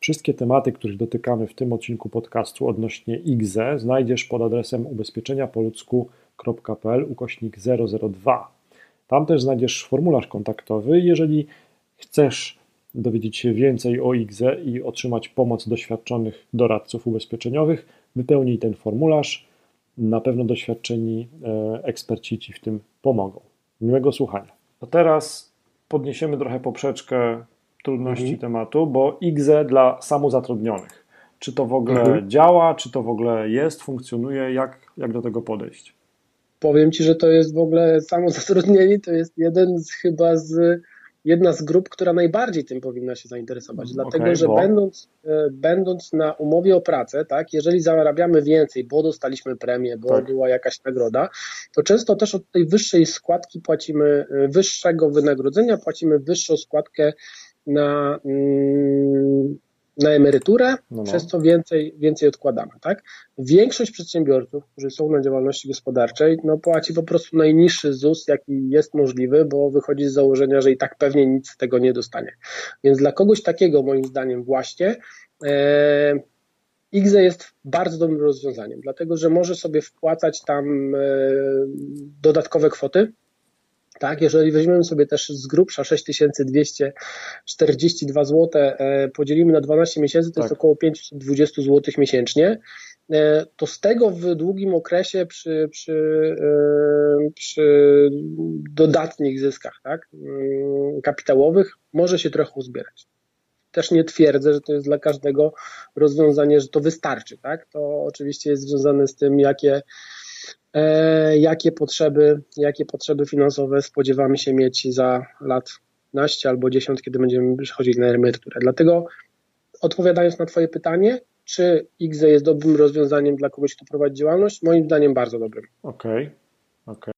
Wszystkie tematy, których dotykamy w tym odcinku podcastu odnośnie IGZE znajdziesz pod adresem ubezpieczeniapoludzku.pl ukośnik 002. Tam też znajdziesz formularz kontaktowy. Jeżeli chcesz dowiedzieć się więcej o IGZE i otrzymać pomoc doświadczonych doradców ubezpieczeniowych, wypełnij ten formularz. Na pewno doświadczeni e, eksperci Ci w tym pomogą. Miłego słuchania. A teraz podniesiemy trochę poprzeczkę trudności mhm. tematu, bo IGZE dla samozatrudnionych. Czy to w ogóle mhm. działa, czy to w ogóle jest, funkcjonuje, jak, jak do tego podejść? Powiem Ci, że to jest w ogóle samozatrudnienie, to jest jeden z chyba z jedna z grup, która najbardziej tym powinna się zainteresować, mm, dlatego okay, że bo... będąc, e, będąc na umowie o pracę, tak, jeżeli zarabiamy więcej, bo dostaliśmy premię, bo tak. była jakaś nagroda, to często też od tej wyższej składki płacimy, e, wyższego wynagrodzenia płacimy wyższą składkę na, mm, na emeryturę, no, no. przez co więcej, więcej odkładamy. Tak? Większość przedsiębiorców, którzy są na działalności gospodarczej, no, płaci po prostu najniższy ZUS, jaki jest możliwy, bo wychodzi z założenia, że i tak pewnie nic z tego nie dostanie. Więc dla kogoś takiego, moim zdaniem, właśnie e, IGZE jest bardzo dobrym rozwiązaniem, dlatego że może sobie wpłacać tam e, dodatkowe kwoty, tak, jeżeli weźmiemy sobie też z grubsza 6242 zł, e, podzielimy na 12 miesięcy, to tak. jest około 520 zł miesięcznie, e, to z tego w długim okresie przy, przy, e, przy dodatnich zyskach tak, mm, kapitałowych może się trochę uzbierać. Też nie twierdzę, że to jest dla każdego rozwiązanie, że to wystarczy. Tak? To oczywiście jest związane z tym, jakie jakie potrzeby, jakie potrzeby finansowe spodziewamy się mieć za lat naście albo 10, kiedy będziemy przechodzić na emeryturę. Dlatego odpowiadając na Twoje pytanie, czy IGZE jest dobrym rozwiązaniem dla kogoś, kto prowadzi działalność? Moim zdaniem bardzo dobrym. Okej, okay. okej. Okay.